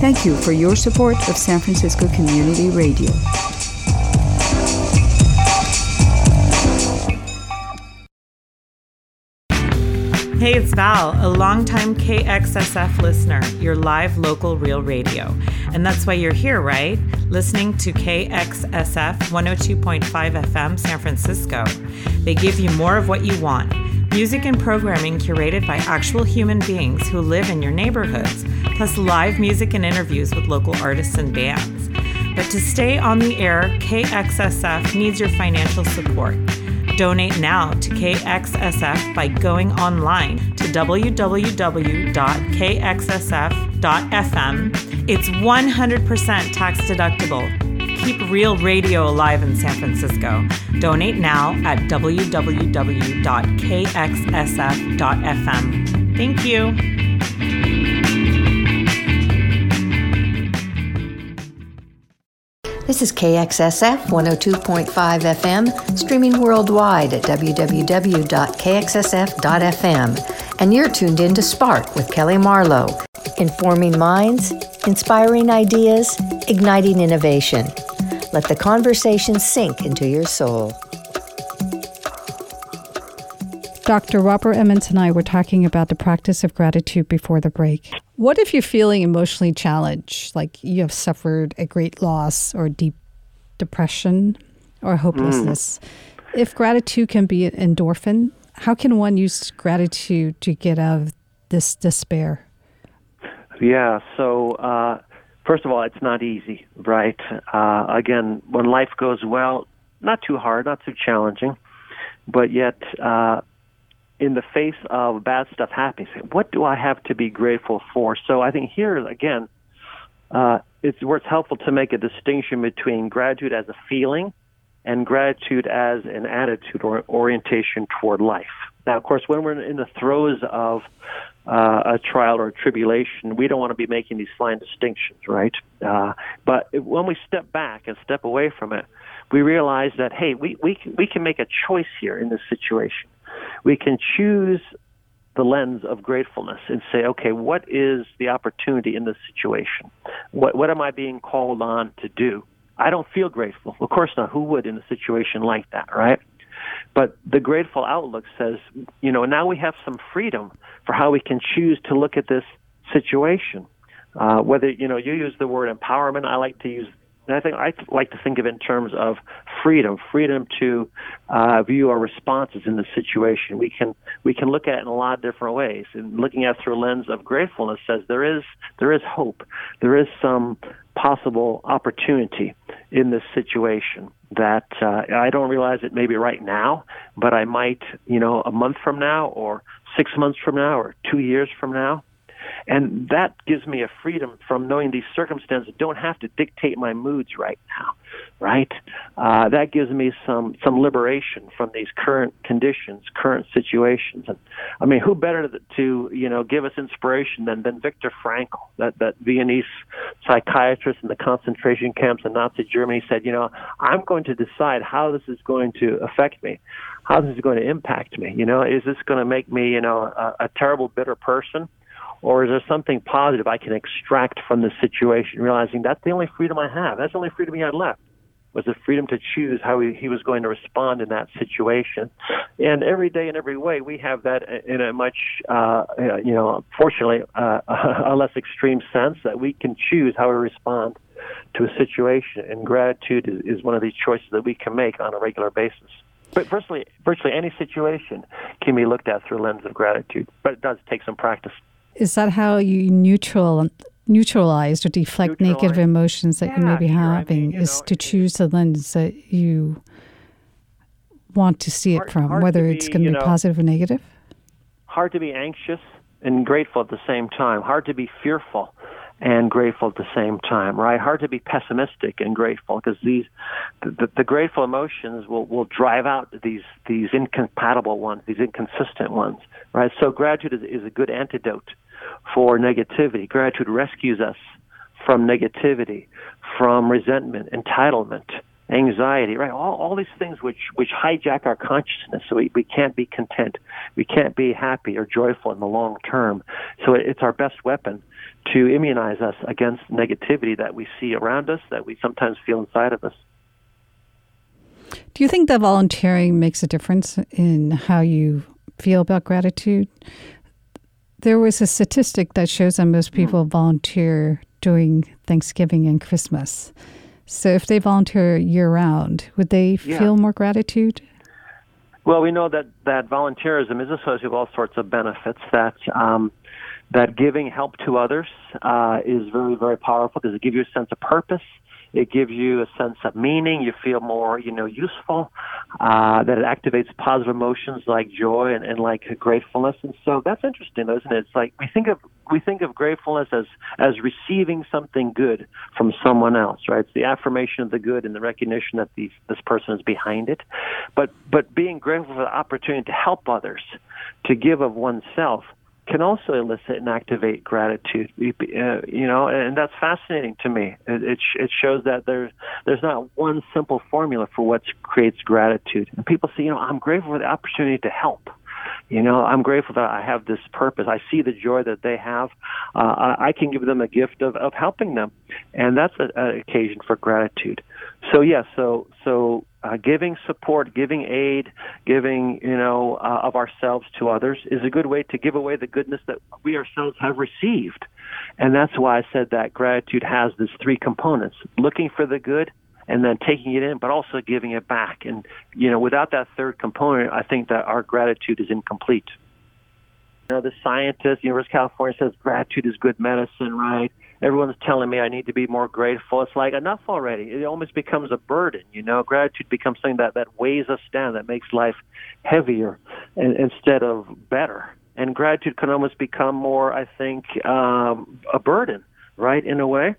Thank you for your support of San Francisco Community Radio. Hey, it's Val, a longtime KXSF listener, your live local real radio. And that's why you're here, right? Listening to KXSF 102.5 FM San Francisco. They give you more of what you want music and programming curated by actual human beings who live in your neighborhoods, plus live music and interviews with local artists and bands. But to stay on the air, KXSF needs your financial support. Donate now to KXSF by going online to www.kxsf.fm. It's 100% tax deductible. Keep real radio alive in San Francisco. Donate now at www.kxsf.fm. Thank you. This is KXSF 102.5 FM, streaming worldwide at www.kxsf.fm. And you're tuned in to Spark with Kelly Marlowe, informing minds, inspiring ideas, igniting innovation. Let the conversation sink into your soul. Dr. Robert Emmons and I were talking about the practice of gratitude before the break. What if you're feeling emotionally challenged, like you have suffered a great loss or deep depression or hopelessness? Mm. If gratitude can be an endorphin, how can one use gratitude to get out of this despair? Yeah, so uh, first of all, it's not easy, right? Uh, again, when life goes well, not too hard, not too challenging, but yet uh, in the face of bad stuff happening, say, what do I have to be grateful for? So I think here again, uh, it's where it's helpful to make a distinction between gratitude as a feeling and gratitude as an attitude or orientation toward life. Now, of course, when we're in the throes of uh, a trial or a tribulation, we don't want to be making these fine distinctions, right? Uh, but when we step back and step away from it, we realize that hey, we we can, we can make a choice here in this situation we can choose the lens of gratefulness and say, okay, what is the opportunity in this situation? What, what am I being called on to do? I don't feel grateful. Of course not. Who would in a situation like that, right? But the grateful outlook says, you know, now we have some freedom for how we can choose to look at this situation. Uh, whether, you know, you use the word empowerment, I like to use and I think I like to think of it in terms of freedom, freedom to uh, view our responses in the situation. We can we can look at it in a lot of different ways. And looking at it through a lens of gratefulness says there is there is hope, there is some possible opportunity in this situation that uh, I don't realize it maybe right now, but I might, you know, a month from now or six months from now or two years from now. And that gives me a freedom from knowing these circumstances don't have to dictate my moods right now, right? Uh, that gives me some some liberation from these current conditions, current situations. And I mean, who better to you know give us inspiration than than Viktor Frankl, that that Viennese psychiatrist in the concentration camps in Nazi Germany said, you know, I'm going to decide how this is going to affect me how this is going to impact me. You know, is this going to make me, you know, a, a terrible, bitter person? Or is there something positive I can extract from the situation, realizing that's the only freedom I have? That's the only freedom he had left was the freedom to choose how he, he was going to respond in that situation. And every day in every way, we have that in a much, uh, you know, fortunately, uh, a less extreme sense that we can choose how we respond to a situation. And gratitude is, is one of these choices that we can make on a regular basis. But virtually, virtually any situation can be looked at through a lens of gratitude. But it does take some practice. Is that how you neutral neutralize or deflect negative emotions that yeah, you may be having? I mean, is know, to choose the lens that you want to see hard, it from, whether it's going to be know, positive or negative. Hard to be anxious and grateful at the same time. Hard to be fearful and grateful at the same time, right? Hard to be pessimistic and grateful because these, the, the grateful emotions will, will drive out these, these incompatible ones, these inconsistent ones, right? So gratitude is, is a good antidote for negativity. Gratitude rescues us from negativity, from resentment, entitlement, anxiety, right? All, all these things which, which hijack our consciousness so we, we can't be content. We can't be happy or joyful in the long term. So it, it's our best weapon to immunize us against negativity that we see around us, that we sometimes feel inside of us. Do you think that volunteering makes a difference in how you feel about gratitude. There was a statistic that shows that most people volunteer during Thanksgiving and Christmas. So if they volunteer year round, would they Yeah. feel more gratitude? Well, we know that that volunteerism is associated with all sorts of benefits. That um, that giving help to others uh, is very, very powerful because it gives you a sense of purpose. It gives you a sense of meaning. You feel more, you know, useful. Uh, that it activates positive emotions like joy and, and like gratefulness. And so that's interesting, isn't it? It's like we think of we think of gratefulness as as receiving something good from someone else, right? It's the affirmation of the good and the recognition that these, this person is behind it. But but being grateful for the opportunity to help others, to give of oneself, can also elicit and activate gratitude. Uh, you know, and that's fascinating to me. It it, it shows that there's there's not one simple formula for what creates gratitude. And people say, you know, I'm grateful for the opportunity to help. You know, I'm grateful that I have this purpose. I see the joy that they have. Uh, I, I can give them a gift of, of helping them, and that's an occasion for gratitude. So yes, yeah, so so uh, giving support, giving aid, giving you know uh, of ourselves to others is a good way to give away the goodness that we ourselves have received, and that's why I said that gratitude has these three components: looking for the good, and then taking it in, but also giving it back. And you know, without that third component, I think that our gratitude is incomplete. You know, the scientist, University of California says gratitude is good medicine, right? Everyone's telling me I need to be more grateful. It's like enough already. It almost becomes a burden, you know. Gratitude becomes something that that weighs us down, that makes life heavier and, instead of better. And gratitude can almost become more, I think, um, a burden, right? In a way,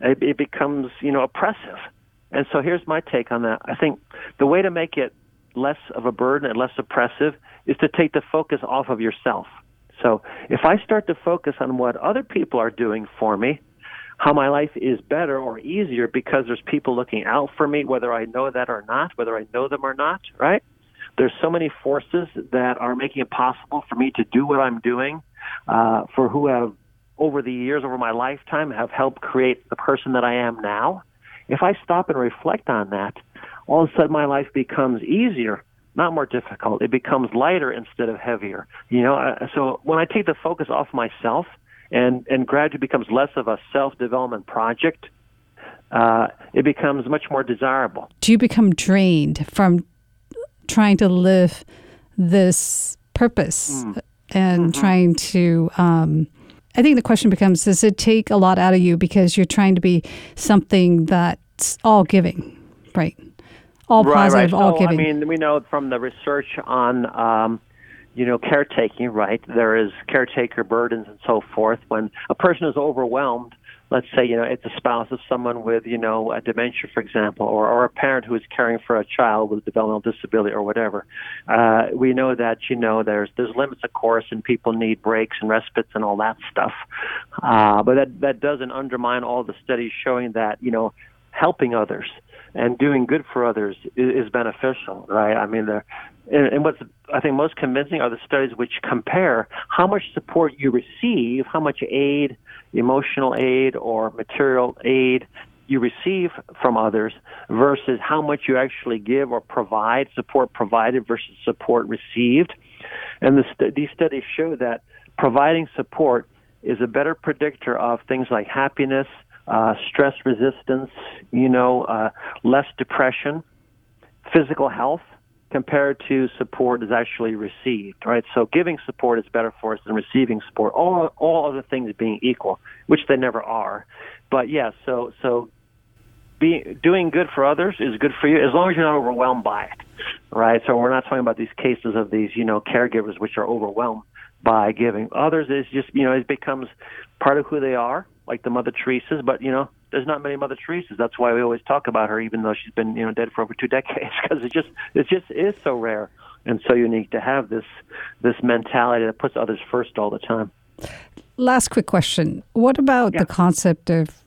it, it becomes, you know, oppressive. And so here's my take on that. I think the way to make it less of a burden and less oppressive is to take the focus off of yourself. So if I start to focus on what other people are doing for me, how my life is better or easier because there's people looking out for me, whether I know that or not, whether I know them or not, right? There's so many forces that are making it possible for me to do what I'm doing, uh, for who have, over the years, over my lifetime, have helped create the person that I am now. If I stop and reflect on that, all of a sudden my life becomes easier not more difficult. It becomes lighter instead of heavier. You know, so when I take the focus off myself and and gradually becomes less of a self development project, uh, it becomes much more desirable. Do you become drained from trying to live this purpose Mm. and Mm-hmm. trying to? Um, I think the question becomes: Does it take a lot out of you because you're trying to be something that's all giving, right? All right, positive, right. all so, giving. I mean, we know from the research on, um, you know, caretaking, right? There is caretaker burdens and so forth. When a person is overwhelmed, let's say, you know, it's a spouse of someone with, you know, a dementia, for example, or, or a parent who is caring for a child with a developmental disability or whatever. Uh, we know that, you know, there's there's limits, of course, and people need breaks and respites and all that stuff. Uh, but that that doesn't undermine all the studies showing that, you know, helping others and doing good for others is, is beneficial, right? I mean, there, and, and what's I think most convincing are the studies which compare how much support you receive, how much aid, emotional aid or material aid you receive from others versus how much you actually give or provide, support provided versus support received. And the st- these studies show that providing support is a better predictor of things like happiness, uh, stress resistance, you know, uh, less depression, physical health compared to support is actually received, right? So giving support is better for us than receiving support. All all other things being equal, which they never are. But yeah, so so being doing good for others is good for you as long as you're not overwhelmed by it, right? So we're not talking about these cases of these you know caregivers which are overwhelmed by giving. Others is just you know it becomes part of who they are, like the Mother Teresa's. But you know there's not many Mother Teresa's. That's why we always talk about her, even though she's been you know dead for over two decades, because it just it just is so rare and so unique to have this this mentality that puts others first all the time. Last quick question: What about Yeah. the concept of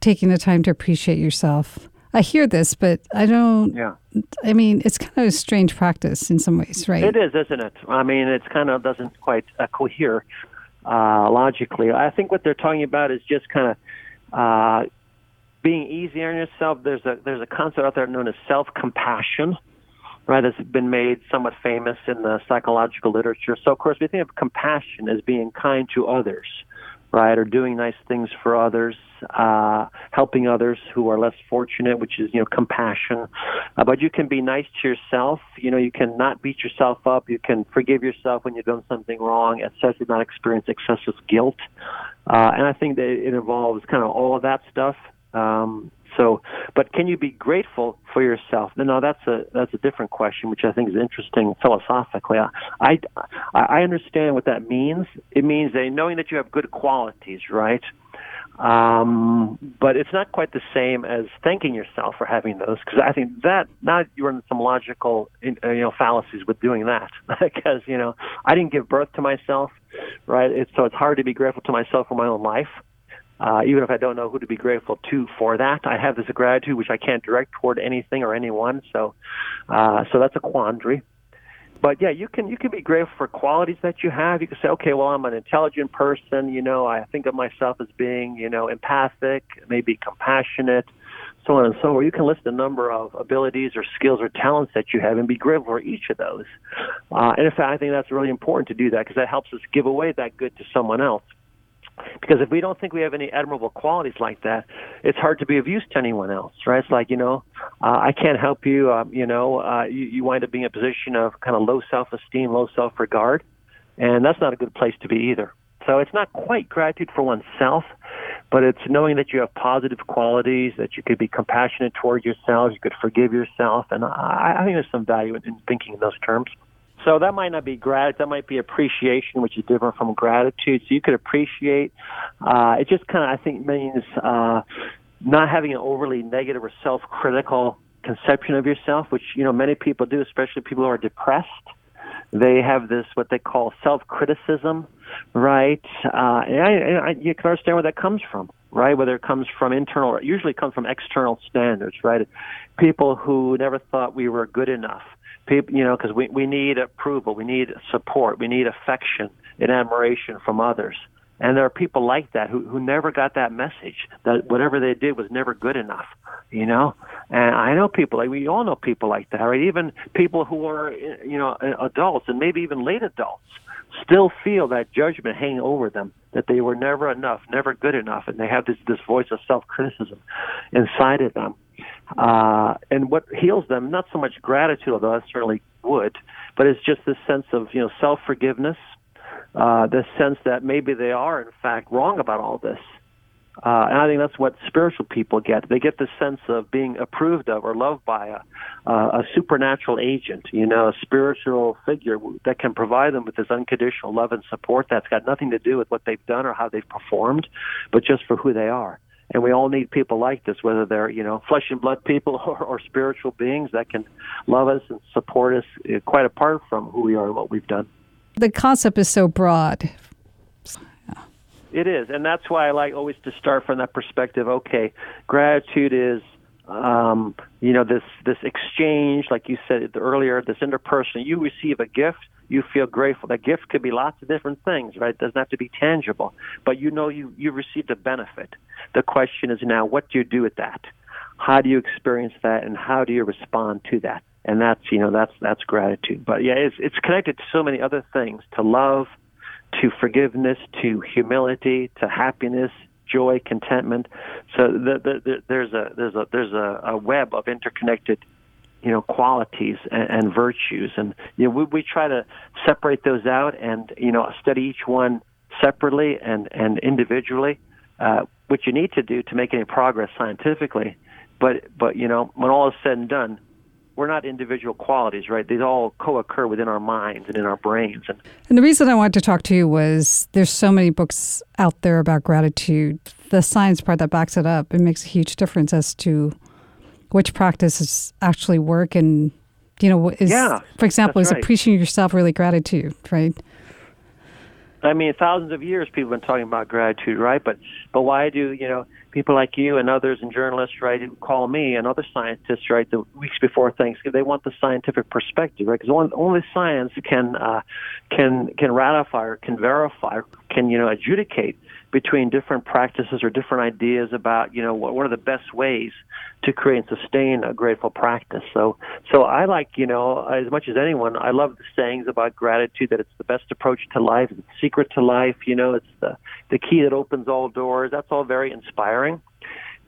taking the time to appreciate yourself? I hear this, but I don't. Yeah. I mean, it's kind of a strange practice in some ways, right? It is, isn't it? I mean, it's kind of doesn't quite uh, cohere uh, logically. I think what they're talking about is just kind of uh, being easy on yourself. There's a there's a concept out there known as self compassion, right? That's been made somewhat famous in the psychological literature. So, of course, we think of compassion as being kind to others, right, or doing nice things for others, uh, helping others who are less fortunate, which is you know compassion. Uh, but you can be nice to yourself. You know, you can not beat yourself up. You can forgive yourself when you've done something wrong, etc. Not experience excessive guilt. Uh, and I think that it involves kind of all of that stuff. Um, so, but can you be grateful for yourself? No, that's a that's a different question, which I think is interesting philosophically. I I understand what that means. It means that knowing that you have good qualities, right? Um, but it's not quite the same as thanking yourself for having those, because I think that now you're in some logical, you know, fallacies with doing that. because you know, I didn't give birth to myself, right? It's, so it's hard to be grateful to myself for my own life. Uh, even if I don't know who to be grateful to for that, I have this gratitude which I can't direct toward anything or anyone. So, uh, so that's a quandary but yeah, you can you can be grateful for qualities that you have. You can say, okay, well, I'm an intelligent person. You know, I think of myself as being, you know, empathic, maybe compassionate, so on and so forth. You can list a number of abilities or skills or talents that you have, and be grateful for each of those. Uh, and in fact, I think that's really important to do that because that helps us give away that good to someone else. Because if we don't think we have any admirable qualities like that, it's hard to be of use to anyone else, right? It's like, you know, uh, I can't help you, um, you know, uh, you, you wind up being in a position of kind of low self esteem, low self regard, and that's not a good place to be either. So it's not quite gratitude for oneself, but it's knowing that you have positive qualities, that you could be compassionate toward yourself, you could forgive yourself, and I, I think there's some value in, in thinking in those terms. So that might not be gratitude. That might be appreciation, which is different from gratitude. So you could appreciate. Uh, it just kind of, I think, means uh, not having an overly negative or self-critical conception of yourself, which you know many people do, especially people who are depressed. They have this what they call self-criticism, right? Uh, and I, and I, you can understand where that comes from, right? Whether it comes from internal, usually comes from external standards, right? People who never thought we were good enough people, you know, because we we need approval, we need support, we need affection and admiration from others. And there are people like that who who never got that message that whatever they did was never good enough, you know. And I know people like we all know people like that, right? Even people who are you know adults and maybe even late adults still feel that judgment hanging over them that they were never enough, never good enough, and they have this this voice of self criticism inside of them. Uh, and what heals them, not so much gratitude, although that certainly would, but it's just this sense of you know self forgiveness, uh, this sense that maybe they are in fact wrong about all this. Uh, and I think that's what spiritual people get. They get the sense of being approved of or loved by a, uh, a supernatural agent, you know, a spiritual figure that can provide them with this unconditional love and support that's got nothing to do with what they've done or how they've performed, but just for who they are and we all need people like this, whether they're you know flesh and blood people or, or spiritual beings that can love us and support us uh, quite apart from who we are and what we've done. The concept is so broad. It is, and that's why I like always to start from that perspective. Okay, gratitude is um, you know this this exchange, like you said earlier, this interpersonal. You receive a gift you feel grateful. That gift could be lots of different things, right? It doesn't have to be tangible, but you know you you received a benefit. The question is now, what do you do with that? How do you experience that, and how do you respond to that? And that's you know that's that's gratitude. But yeah, it's it's connected to so many other things: to love, to forgiveness, to humility, to happiness, joy, contentment. So the, the, the, there's a there's a there's a, a web of interconnected you know qualities and, and virtues and you know we, we try to separate those out and you know study each one separately and and individually uh, which you need to do to make any progress scientifically but but you know when all is said and done we're not individual qualities, right? These all co-occur within our minds and in our brains. And, and the reason I wanted to talk to you was there's so many books out there about gratitude. The science part that backs it up, it makes a huge difference as to which practices actually work and you know is yeah, for example is right. appreciating yourself really gratitude right i mean thousands of years people have been talking about gratitude right but but why do you know people like you and others and journalists right call me and other scientists right the weeks before thanksgiving they want the scientific perspective right because only, only science can uh can can ratify or can verify or can you know adjudicate between different practices or different ideas about you know what, what are the best ways to create and sustain a grateful practice. So so I like you know as much as anyone I love the sayings about gratitude that it's the best approach to life, it's the secret to life. You know it's the the key that opens all doors. That's all very inspiring.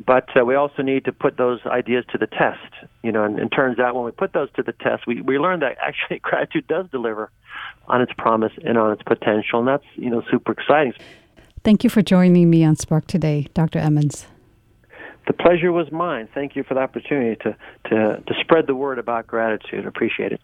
But uh, we also need to put those ideas to the test, you know. And it turns out when we put those to the test, we we learn that actually gratitude does deliver on its promise and on its potential, and that's you know super exciting. Thank you for joining me on Spark today, Dr. Emmons. The pleasure was mine. Thank you for the opportunity to, to, to spread the word about gratitude. Appreciate it.